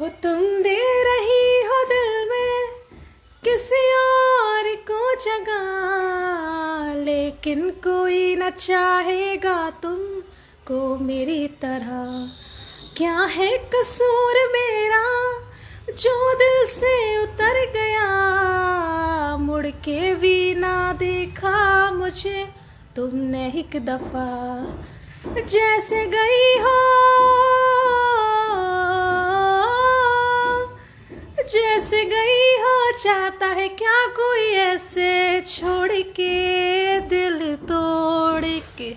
वो तुम दे रही हो दिल में किसी और को जगह। लेकिन कोई न चाहेगा तुम को मेरी तरह। क्या है कसूर मेरा जो दिल से उतर गया? मुड़ के भी ना देखा मुझे तुमने एक दफ़ा। जैसे गई हो जैसे गई हो, चाहता है क्या कोई ऐसे छोड़ के? दिल तोड़ के,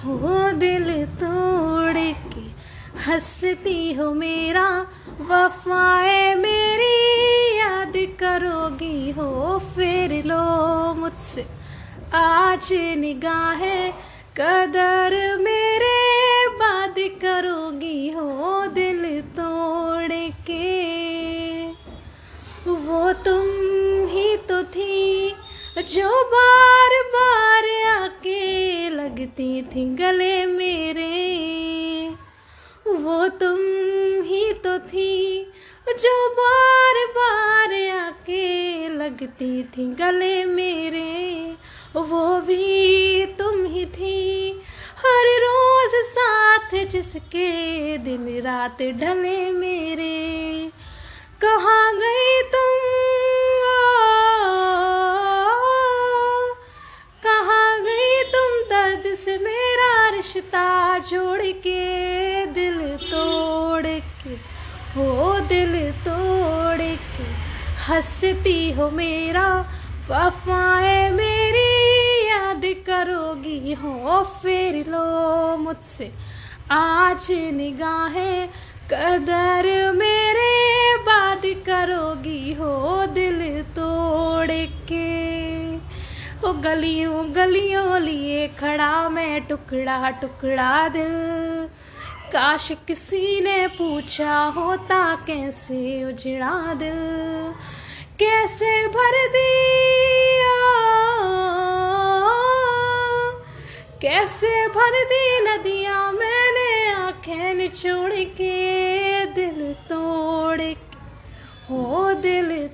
हो दिल तोड़ के। हंसती हो मेरा, वफाए मेरी। याद करोगी हो फिर लो मुझसे। आज निगाहें, कदर मेरे जो बार बार आके लगती थी गले मेरे, वो तुम ही तो थी। जो बार बार आके लगती थी गले मेरे, वो भी तुम ही थी। हर रोज साथ जिसके दिन रात ढले मेरे, कहाँ गई जोड़ के दिल तोड़ के हो दिल तोड़ के हंसती हो मेरा, वफाए मेरी, याद करोगी हो फिर लो मुझसे, आज निगाहें कदर मेरे, बात करोगी हो दिल तोड़ के गलियों गलियों लिए खड़ा मैं टुकड़ा टुकड़ा दिल। काश किसी ने पूछा होता कैसे उजड़ा दिल। कैसे भर दिया? कैसे भर दी नदियाँ मैंने आँखें निचोड़ के? दिल तोड़ के, हो दिल